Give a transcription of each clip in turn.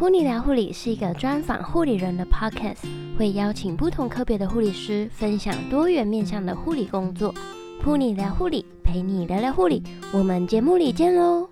噗妮聊护理是一个专访护理人的 podcast，会邀请不同科别的护理师分享多元面向的护理工作。噗妮聊护理，陪你聊聊护理，我们节目里见喽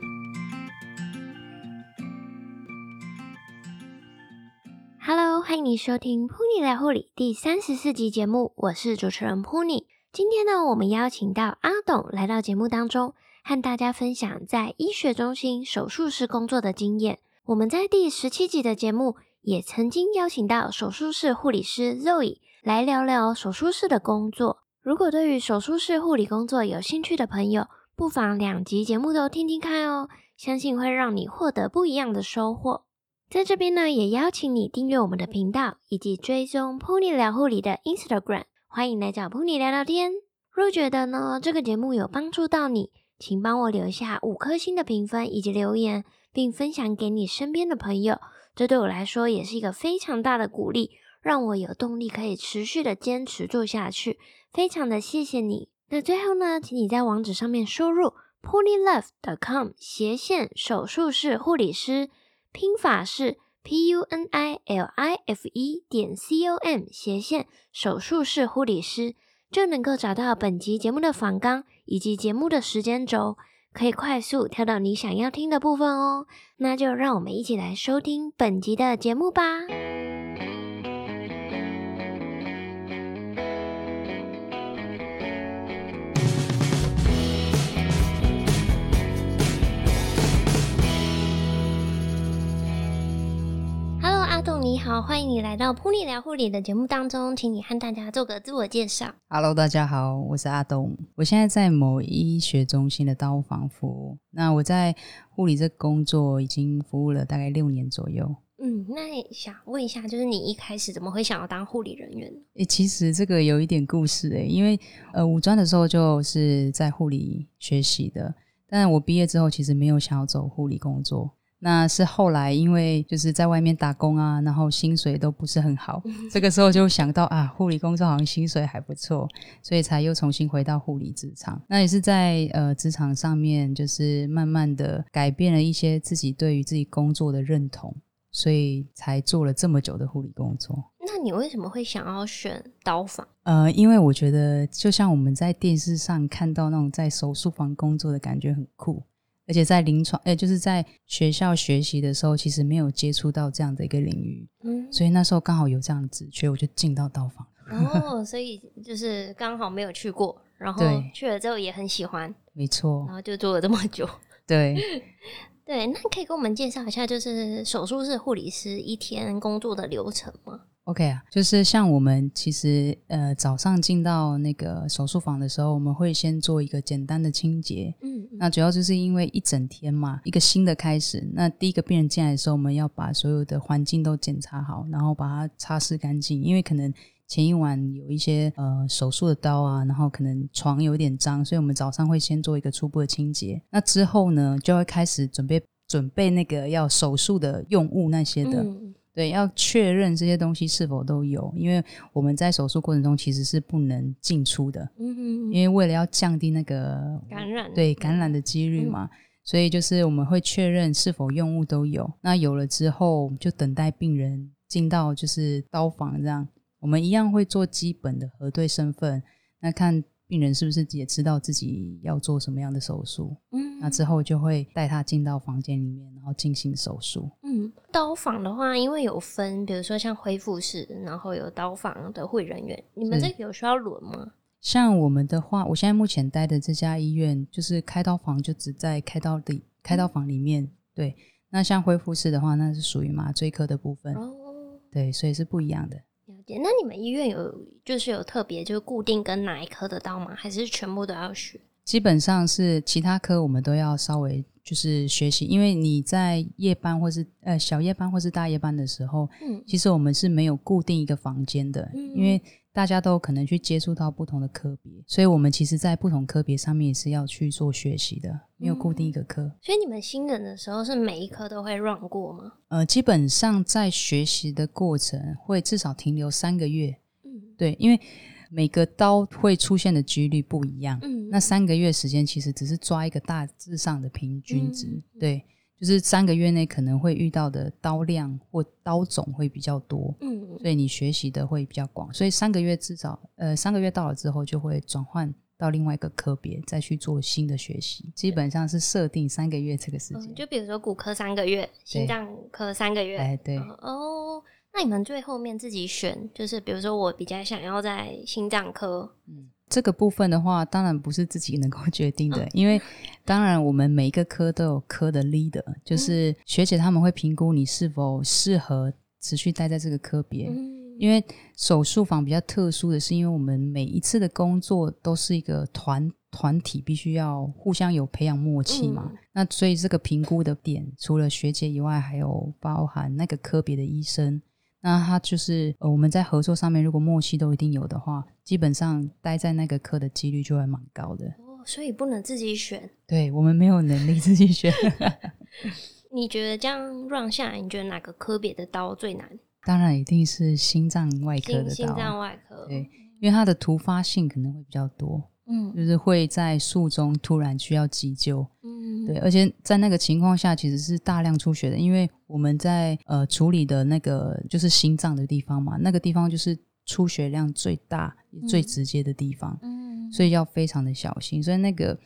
！Hello，欢迎你收听噗妮聊护理第三十四集节目，我是主持人 Pony。今天呢，我们邀请到阿董来到节目当中，和大家分享在医学中心手术室工作的经验。我们在第十七集的节目也曾经邀请到手术室护理师 Zoe 来聊聊手术室的工作。如果对于手术室护理工作有兴趣的朋友，不妨两集节目都听听看哦，相信会让你获得不一样的收获。在这边呢，也邀请你订阅我们的频道，以及追踪 Pony 聊护理的 Instagram，欢迎来找 Pony 聊聊天。若觉得呢，这个节目有帮助到你，请帮我留下五颗星的评分以及留言。并分享给你身边的朋友，这对我来说也是一个非常大的鼓励，让我有动力可以持续的坚持做下去。非常的谢谢你。那最后呢，请你在网址上面输入 punilove.com 斜线手术室护理师，拼法是 p u n i l i f e 点 c o m 斜线手术室护理师，就能够找到本集节目的访纲以及节目的时间轴。可以快速跳到你想要听的部分哦，那就让我们一起来收听本集的节目吧。你好，欢迎你来到普利聊护理的节目当中，请你和大家做个自我介绍。Hello，大家好，我是阿东，我现在在某医学中心的刀房服务。那我在护理这工作已经服务了大概六年左右。嗯，那想问一下，就是你一开始怎么会想要当护理人员？诶，其实这个有一点故事诶，因为呃，五专的时候就是在护理学习的，但我毕业之后其实没有想要走护理工作。那是后来，因为就是在外面打工啊，然后薪水都不是很好，这个时候就想到啊，护理工作好像薪水还不错，所以才又重新回到护理职场。那也是在呃职场上面，就是慢慢的改变了一些自己对于自己工作的认同，所以才做了这么久的护理工作。那你为什么会想要选刀房？呃，因为我觉得就像我们在电视上看到那种在手术房工作的感觉很酷。而且在临床，哎、欸，就是在学校学习的时候，其实没有接触到这样的一个领域，嗯，所以那时候刚好有这样子，所以我就进到刀房。哦，所以就是刚好没有去过，然后去了之后也很喜欢，没错，然后就做了这么久。对，对，那可以给我们介绍一下，就是手术室护理师一天工作的流程吗？OK 啊，就是像我们其实呃早上进到那个手术房的时候，我们会先做一个简单的清洁。嗯，那主要就是因为一整天嘛，一个新的开始。那第一个病人进来的时候，我们要把所有的环境都检查好，然后把它擦拭干净。因为可能前一晚有一些呃手术的刀啊，然后可能床有点脏，所以我们早上会先做一个初步的清洁。那之后呢，就会开始准备准备那个要手术的用物那些的。嗯对，要确认这些东西是否都有，因为我们在手术过程中其实是不能进出的，嗯嗯，因为为了要降低那个感染，对感染的几率嘛，嗯，所以就是我们会确认是否用物都有。那有了之后，就等待病人进到就是刀房这样，我们一样会做基本的核对身份，那看。病人是不是也知道自己要做什么样的手术？嗯，那之后就会带他进到房间里面，然后进行手术。嗯，刀房的话，因为有分，比如说像恢复室，然后有刀房的护理人员，你们这个有需要轮吗？像我们的话，我现在目前待的这家医院，就是开刀房就只在开刀里开刀房里面。对，那像恢复室的话，那是属于麻醉科的部分。哦，对，所以是不一样的。那你们医院有就是有特别就是固定跟哪一科的刀吗？还是全部都要学？基本上是其他科我们都要稍微就是学习，因为你在夜班或是呃小夜班或是大夜班的时候，嗯，其实我们是没有固定一个房间的，嗯，因为。大家都可能去接触到不同的科别，所以我们其实，在不同科别上面也是要去做学习的，没有固定一个科。所以你们新人的时候，是每一科都会 run 过吗？呃，基本上在学习的过程会至少停留三个月。嗯，对，因为每个刀会出现的几率不一样。嗯，那三个月时间其实只是抓一个大致上的平均值。嗯，对。就是三个月内可能会遇到的刀量或刀种会比较多，嗯，所以你学习的会比较广。所以三个月至少，呃，三个月到了之后就会转换到另外一个科别，再去做新的学习。基本上是设定三个月这个时间，嗯，就比如说骨科三个月，心脏科三个月，哎，对，哦。那你们最后面自己选，就是比如说我比较想要在心脏科，嗯，这个部分的话，当然不是自己能够 决定的，因为当然我们每一个科都有科的 leader，就是学姐他们会评估你是否适合持续待在这个科别。因为手术房比较特殊的是，因为我们每一次的工作都是一个团团体，必须要互相有培养默契嘛。那所以这个评估的点，除了学姐以外，还有包含那个科别的医生。那他就是呃，我们在合作上面，如果默契都一定有的话，基本上待在那个科的几率就会蛮高的。哦，所以不能自己选。对，我们没有能力自己选。你觉得这样 run 下来，你觉得哪个科别的刀最难？当然一定是心脏外科的刀。心脏外科。对，因为它的突发性可能会比较多。嗯，就是会在术中突然需要急救，嗯，对，而且在那个情况下其实是大量出血的，因为我们在呃处理的那个就是心脏的地方嘛，那个地方就是出血量最大、嗯、最直接的地方，嗯，所以要非常的小心。所以那个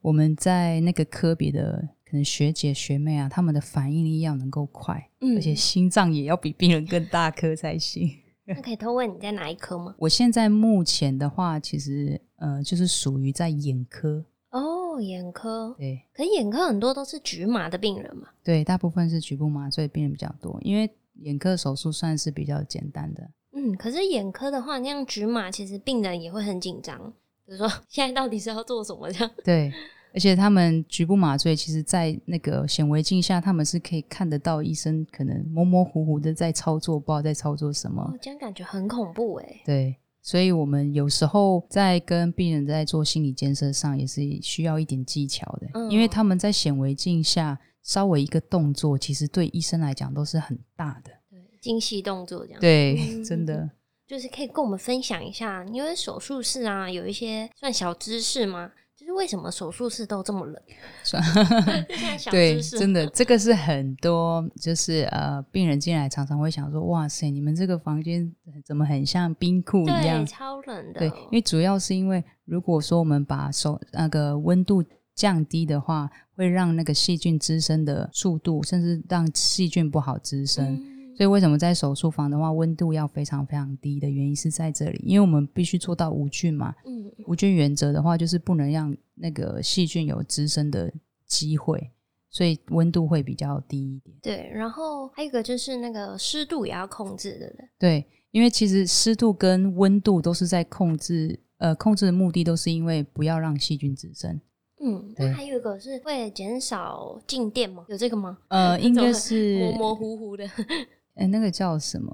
我们在那个科别的可能学姐学妹啊，他们的反应力要能够快，嗯，而且心脏也要比病人更大颗才行。那可以偷问你在哪一科吗？我现在目前的话，其实呃，就是属于在眼科哦，眼科对。可是眼科很多都是局麻的病人嘛？对，大部分是局部麻醉病人比较多，因为眼科手术算是比较简单的。嗯，可是眼科的话，那样局麻其实病人也会很紧张，比如说 现在到底是要做什么这样？对。而且他们局部麻醉，其实，在那个显微镜下，他们是可以看得到医生可能模模糊糊的在操作，不知道在操作什么。哦，这样感觉很恐怖哎。对，所以我们有时候在跟病人在做心理建设上，也是需要一点技巧的，嗯，因为他们在显微镜下稍微一个动作，其实对医生来讲都是很大的。对，精细动作这样。对，嗯，真的。就是可以跟我们分享一下，因为手术室啊，有一些算小知识吗？就是为什么手术室都这么冷？对，真的，这个是很多就是呃，病人进来常常会想说：“哇塞，你们这个房间怎么很像冰库一样？”，超冷的。对，因为主要是因为如果说我们把手那个温度降低的话，会让那个细菌滋生的速度，甚至让细菌不好滋生。嗯所以为什么在手术房的话，温度要非常非常低的原因是在这里，因为我们必须做到无菌嘛。嗯，无菌原则的话，就是不能让那个细菌有滋生的机会，所以温度会比较低一点。对，然后还有一个就是那个湿度也要控制的。对，因为其实湿度跟温度都是在控制，呃，控制的目的都是因为不要让细菌滋生。嗯，那还有一个是会减少静电吗？有这个吗？呃，应该是模模糊糊的。哎、欸，那个叫什么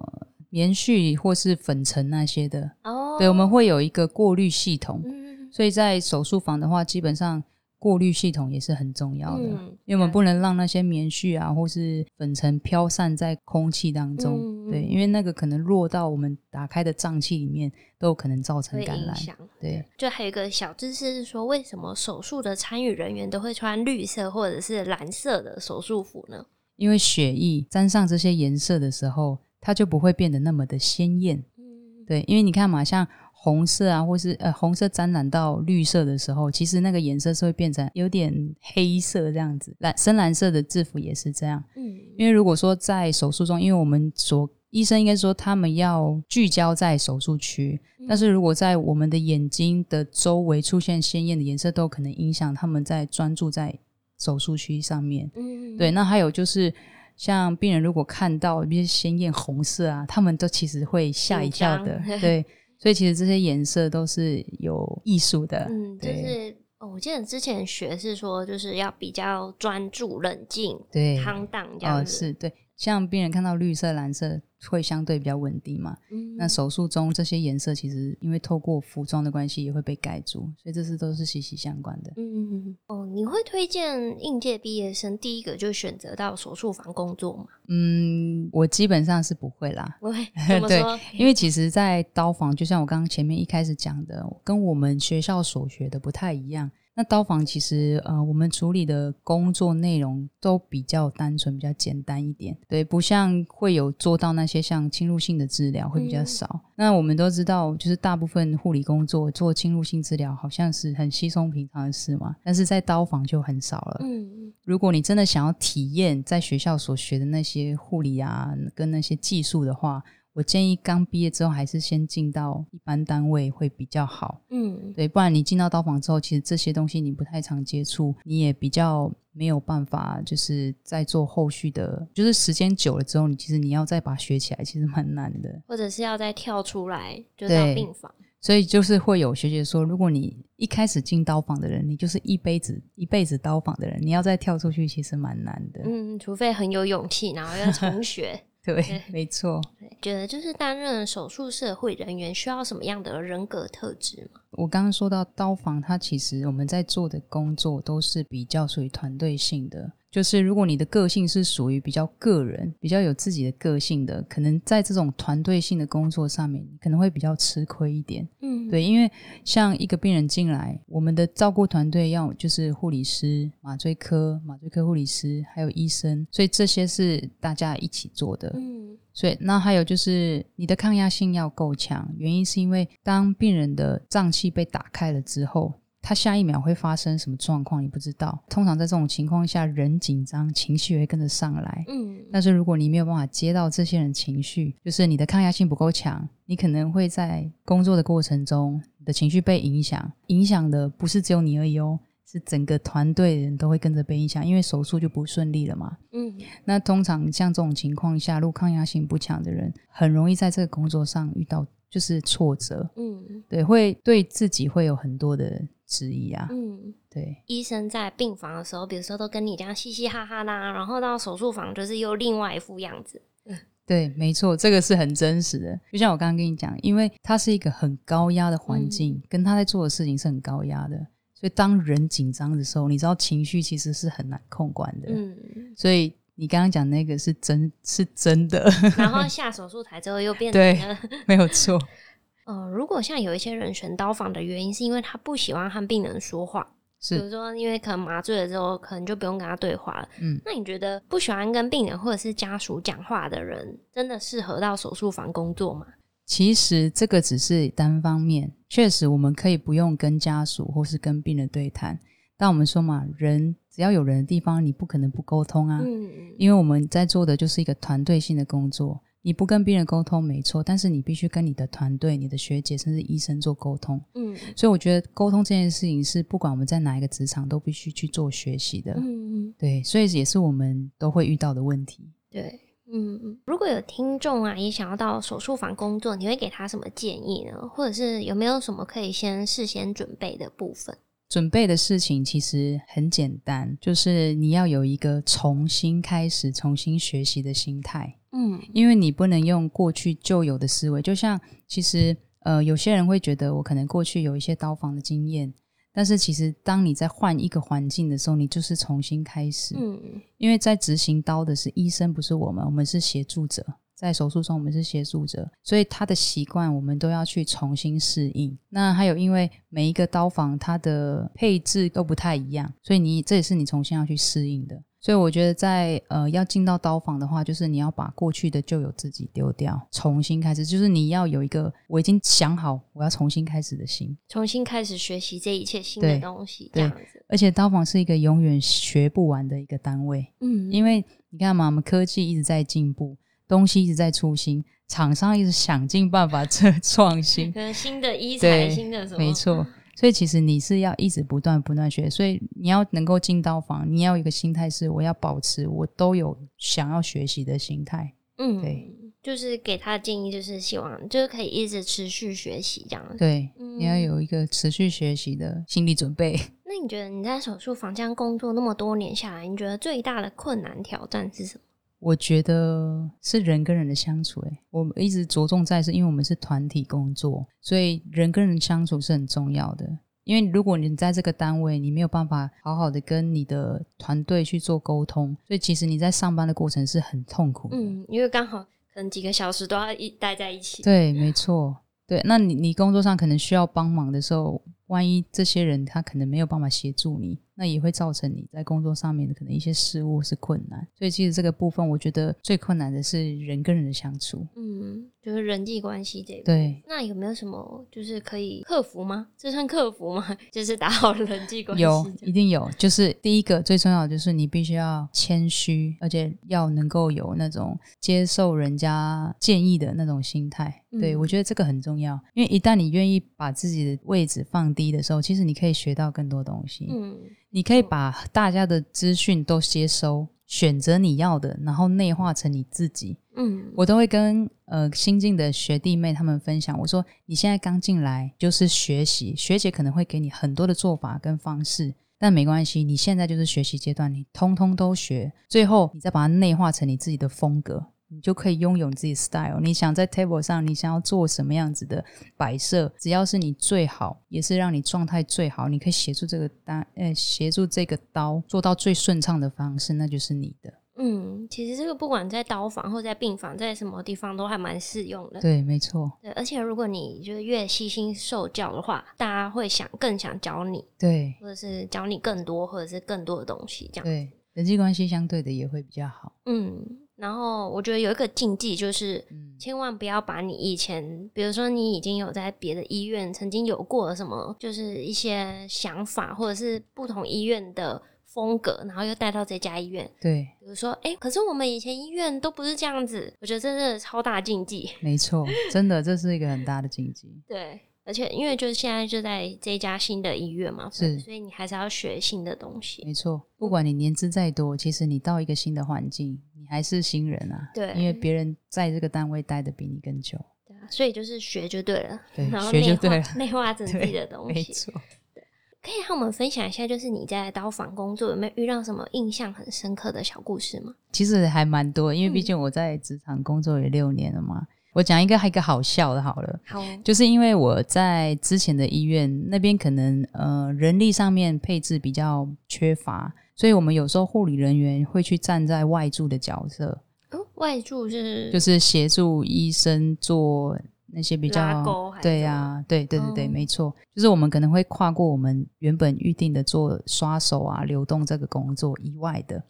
棉絮或是粉尘那些的哦，对，我们会有一个过滤系统，嗯，所以在手术房的话，基本上过滤系统也是很重要的，嗯，因为我们不能让那些棉絮啊或是粉尘飘散在空气当中，嗯，对，因为那个可能落到我们打开的脏器里面，都有可能造成感染。对，就还有一个小知识是说，为什么手术的参与人员都会穿绿色或者是蓝色的手术服呢？因为血液沾上这些颜色的时候，它就不会变得那么的鲜艳。嗯，对，因为你看嘛，像红色啊，或是呃红色沾染到绿色的时候，其实那个颜色是会变成有点黑色这样子。蓝深蓝色的制服也是这样。嗯，因为如果说在手术中，因为我们所医生应该说他们要聚焦在手术区，嗯，但是如果在我们的眼睛的周围出现鲜艳的颜色，都可能影响他们在专注在。手术区上面，嗯，对，那还有就是，像病人如果看到一些鲜艳红色啊，他们都其实会吓一跳的，对，所以其实这些颜色都是有艺术的，嗯，就是哦，我记得之前学是说，就是要比较专注、冷静，对，康荡这样子，哦，是对。像病人看到绿色、蓝色会相对比较稳定嘛？嗯，那手术中这些颜色其实因为透过服装的关系也会被盖住，所以这是都是息息相关的。嗯嗯嗯。哦，你会推荐应届毕业生第一个就选择到手术房工作吗？嗯，我基本上是不会啦。不会？怎么说？对，因为其实，在刀房就像我刚刚前面一开始讲的，跟我们学校所学的不太一样。那刀房其实呃，我们处理的工作内容都比较单纯，比较简单一点。对，不像会有做到那些像侵入性的治疗会比较少。嗯、那我们都知道，就是大部分护理工作做侵入性治疗好像是很稀松平常的事嘛，但是在刀房就很少了。嗯，如果你真的想要体验在学校所学的那些护理啊，跟那些技术的话。我建议刚毕业之后还是先进到一般单位会比较好。嗯，对，不然你进到刀房之后，其实这些东西你不太常接触，你也比较没有办法，就是在做后续的，就是时间久了之后，你其实你要再把它学起来，其实蛮难的。或者是要再跳出来，就到病房。所以就是会有学姐说，如果你一开始进刀房的人，你就是一辈子一辈子刀房的人，你要再跳出去，其实蛮难的。嗯，除非很有勇气，然后要重学。对，没错。觉得就是担任手术社会人员需要什么样的人格特质吗？我刚刚说到刀房，它其实我们在做的工作都是比较属于团队性的。就是如果你的个性是属于比较个人、比较有自己的个性的，可能在这种团队性的工作上面，可能会比较吃亏一点。嗯，对，因为像一个病人进来，我们的照顾团队要就是护理师、麻醉科、麻醉科护理师，还有医生，所以这些是大家一起做的。嗯，所以那还有就是你的抗压性要够强，原因是因为当病人的脏器被打开了之后。他下一秒会发生什么状况，你不知道。通常在这种情况下，人紧张，情绪会跟着上来。嗯，但是如果你没有办法接到这些人情绪，就是你的抗压性不够强，你可能会在工作的过程中，你的情绪被影响。影响的不是只有你而已哦，是整个团队的人都会跟着被影响，因为手术就不顺利了嘛。嗯，那通常像这种情况下，如果抗压性不强的人，很容易在这个工作上遇到就是挫折。嗯，对，会对自己会有很多的。质疑啊，嗯，对，医生在病房的时候，比如说都跟你这样嘻嘻哈哈啦，然后到手术房就是又另外一副样子。嗯，对，没错，这个是很真实的。就像我刚刚跟你讲，因为它是一个很高压的环境，嗯，跟他在做的事情是很高压的，所以当人紧张的时候，你知道情绪其实是很难控管的。嗯，所以你刚刚讲那个是真，是真的。然后 下手术台之后又变成对，没有错。呃，如果像有一些人选刀房的原因，是因为他不喜欢和病人说话，是比如说因为可能麻醉了之后，可能就不用跟他对话了。嗯，那你觉得不喜欢跟病人或者是家属讲话的人，真的适合到手术房工作吗？其实这个只是单方面，确实我们可以不用跟家属或是跟病人对谈，但我们说嘛，人只要有人的地方，你不可能不沟通啊。嗯，因为我们在做的就是一个团队性的工作。你不跟病人沟通没错，但是你必须跟你的团队、你的学姐甚至医生做沟通。嗯，所以我觉得沟通这件事情是不管我们在哪一个职场都必须去做学习的。嗯，对，所以也是我们都会遇到的问题。对，嗯嗯。如果有听众啊也想要到手术房工作，你会给他什么建议呢？或者是有没有什么可以先事先准备的部分？准备的事情其实很简单，就是你要有一个重新开始、重新学习的心态。嗯，因为你不能用过去旧有的思维。就像其实呃，有些人会觉得我可能过去有一些刀房的经验，但是其实当你在换一个环境的时候，你就是重新开始。嗯，因为在执行刀的是医生，不是我们，我们是协助者。在手术中，我们是协助者，所以他的习惯我们都要去重新适应。那还有，因为每一个刀房它的配置都不太一样，所以你这也是你重新要去适应的。所以我觉得在，在呃要进到刀房的话，就是你要把过去的旧有自己丢掉，重新开始。就是你要有一个我已经想好我要重新开始的心，重新开始学习这一切新的东西，这样子。对，而且刀房是一个永远学不完的一个单位，嗯，因为你看嘛，我们科技一直在进步。东西一直在出新，厂商一直想尽办法这创新，可能新的医材，新的什么？没错，所以其实你是要一直不断不断学，所以你要能够进刀房，你要有一个心态是我要保持我都有想要学习的心态。嗯，对，就是给他的建议，就是希望就是可以一直持续学习这样。对，嗯，你要有一个持续学习的心理准备。那你觉得你在手术房这样工作那么多年下来，你觉得最大的困难挑战是什么？我觉得是人跟人的相处，诶，我们一直着重在是，因为我们是团体工作，所以人跟人相处是很重要的。因为如果你在这个单位，你没有办法好好的跟你的团队去做沟通，所以其实你在上班的过程是很痛苦的。嗯，因为刚好可能几个小时都要一待在一起。对，没错。对，那你你工作上可能需要帮忙的时候。万一这些人他可能没有办法协助你，那也会造成你在工作上面的可能一些失误是困难。所以其实这个部分，我觉得最困难的是人跟人的相处。嗯，就是人际关系这一。对。那有没有什么就是可以克服吗？这算克服吗？就是打好人际关系。有，一定有。就是第一个最重要的就是你必须要谦虚，而且要能够有那种接受人家建议的那种心态。对，我觉得这个很重要，因为一旦你愿意把自己的位置放低的时候，其实你可以学到更多东西。嗯，你可以把大家的资讯都接收，选择你要的，然后内化成你自己。嗯，我都会跟呃新进的学弟妹他们分享，我说你现在刚进来就是学习，学姐可能会给你很多的做法跟方式，但没关系，你现在就是学习阶段，你通通都学，最后你再把它内化成你自己的风格。你就可以拥有你自己 style。你想在 table 上，你想要做什么样子的摆设，只要是你最好，也是让你状态最好，你可以协助这个单，呃，协助这个刀做到最顺畅的方式，那就是你的。嗯，其实这个不管在刀房或在病房，在什么地方都还蛮适用的。对，没错。对，而且如果你就是越细心受教的话，大家会想更想教你，对，或者是教你更多，或者是更多的东西，这样。对，人际关系相对的也会比较好。嗯。然后我觉得有一个禁忌，就是千万不要把你以前，比如说你已经有在别的医院曾经有过什么，就是一些想法，或者是不同医院的风格，然后又带到这家医院。对，比如说，哎，可是我们以前医院都不是这样子，我觉得这是超大禁忌。没错，真的，这是一个很大的禁忌。对。而且，因为就是现在就在这家新的医院嘛，是，所以你还是要学新的东西。没错，不管你年资再多，其实你到一个新的环境，你还是新人啊。对，因为别人在这个单位待的比你更久。对啊，所以就是学就对了。对，然后学就对了，内化整体的东西。没错。对，可以和我们分享一下，就是你在刀房工作有没有遇到什么印象很深刻的小故事吗？其实还蛮多，因为毕竟我在职场工作也六年了嘛。我讲一个还一个好笑的，好了，好，就是因为我在之前的医院那边，可能呃人力上面配置比较缺乏，所以我们有时候护理人员会去站在外助的角色。哦，外助是就是协助医生做那些比较对呀、啊，对对对对，哦、没错，就是我们可能会跨过我们原本预定的做刷手啊、流动这个工作以外的。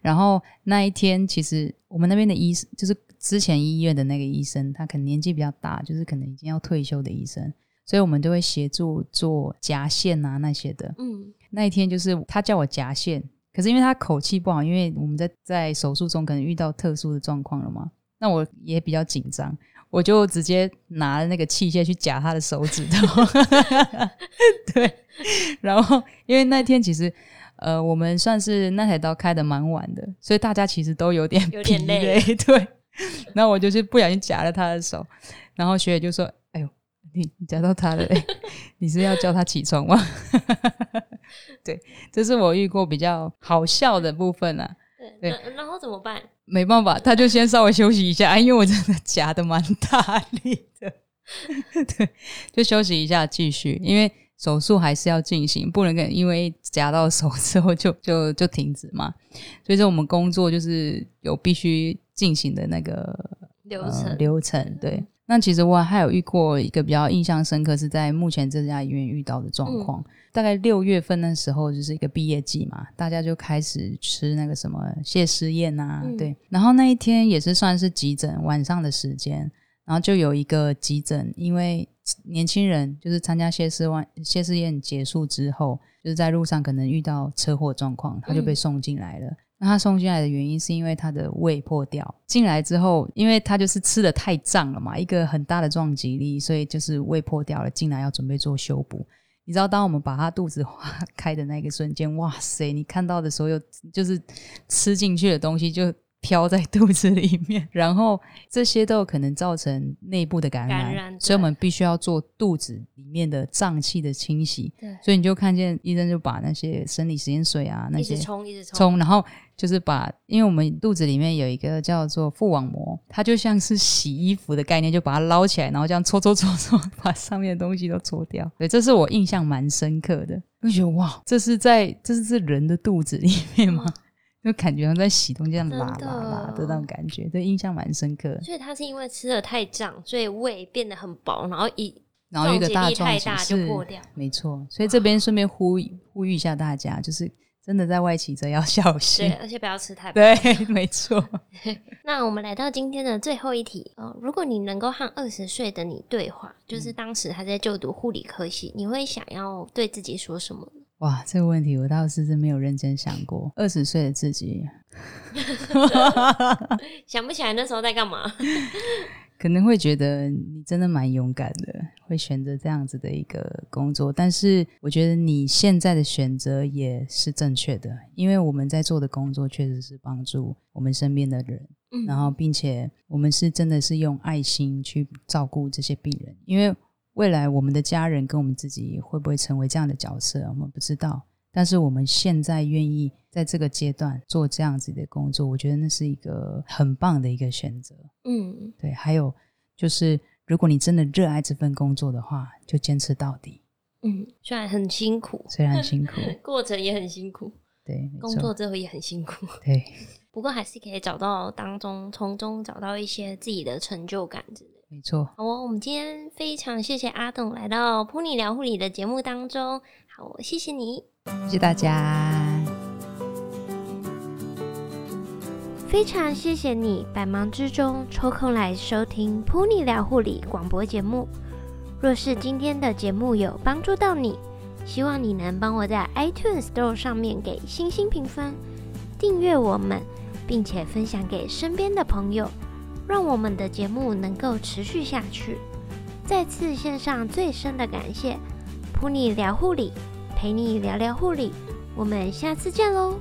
然后那一天，其实我们那边的医生就是。之前医院的那个医生，他可能年纪比较大，就是可能已经要退休的医生，所以我们都会协助做夹线啊那些的。嗯，那一天就是他叫我夹线，可是因为他口气不好，因为我们在在手术中可能遇到特殊的状况了嘛，那我也比较紧张，我就直接拿那个器械去夹他的手指头。对，然后因为那天其实呃我们算是那台刀开的蛮晚的，所以大家其实都有点有点累，对。然后我就是不小心夹了他的手，然后学姐就说：“哎呦，你你夹到他了，欸，你是要叫他起床吗？” 对，这是我遇过比较好笑的部分啊。对，对，然后怎么办？没办法，他就先稍微休息一下，因为我真的夹的蛮大力的。对，就休息一下，继续，因为手术还是要进行，不能跟因为夹到手之后就就就停止嘛。所以说，我们工作就是有必须。进行的那个流程、呃、流程，对。那其实我还有遇过一个比较印象深刻，是在目前这家医院遇到的状况。嗯、大概六月份的时候，就是一个毕业季嘛，大家就开始吃那个什么谢师宴啊，嗯、对。然后那一天也是算是急诊晚上的时间，然后就有一个急诊，因为年轻人就是参加谢师宴谢师宴结束之后，就是在路上可能遇到车祸状况，他就被送进来了。嗯那他送进来的原因是因为他的胃破掉，进来之后，因为他就是吃的太胀了嘛，一个很大的撞击力，所以就是胃破掉了，进来要准备做修补。你知道，当我们把他肚子划开的那个瞬间，哇塞，你看到的所有就是吃进去的东西就。飘在肚子里面，然后这些都有可能造成内部的感染，感染，所以我们必须要做肚子里面的脏器的清洗。对，所以你就看见医生就把那些生理食盐水啊那些冲一直冲，冲，然后就是把，因为我们肚子里面有一个叫做腹网膜，它就像是洗衣服的概念，就把它捞起来，然后这样搓搓搓搓，把上面的东西都搓掉。对，这是我印象蛮深刻的，我觉得哇，这是在这是在人的肚子里面吗？嗯就感觉像在洗东西，这样拉拉拉的那种感觉，对，印象蛮深刻。所以他是因为吃的太胀，所以胃变得很薄，然后一然后一个大撞击太大就破掉，没错。所以这边顺便呼呼吁一下大家，就是。真的在外骑车要 小心，对，而且不要吃太饱。对，没错。那我们来到今天的最后一题哦，如果你能够和二十岁的你对话，就是当时还在就读护理科系，你会想要对自己说什么？哇，这个问题我倒是真没有认真想过。二十岁的自己，想不起来那时候在干嘛。可能会觉得你真的蛮勇敢的，会选择这样子的一个工作。但是我觉得你现在的选择也是正确的，因为我们在做的工作确实是帮助我们身边的人，嗯，然后并且我们是真的是用爱心去照顾这些病人。因为未来我们的家人跟我们自己会不会成为这样的角色，我们不知道。但是我们现在愿意在这个阶段做这样子的工作，我觉得那是一个很棒的一个选择。嗯，对。还有就是，如果你真的热爱这份工作的话，就坚持到底。嗯，虽然很辛苦，虽然很辛苦，过程也很辛苦。对，工作之后也很辛苦。对，不过还是可以找到当中从中找到一些自己的成就感之类的。没错。好哦，我们今天非常谢谢阿董来到 Pony 聊护理的节目当中。好，谢谢你。谢谢大家，非常谢谢你百忙之中抽空来收听噗妮聊护理广播节目。若是今天的节目有帮助到你，希望你能帮我在 iTunes Store 上面给星星评分，订阅我们，并且分享给身边的朋友，让我们的节目能够持续下去。再次献上最深的感谢，普你聊护理。陪你聊聊护理，我们下次见喽。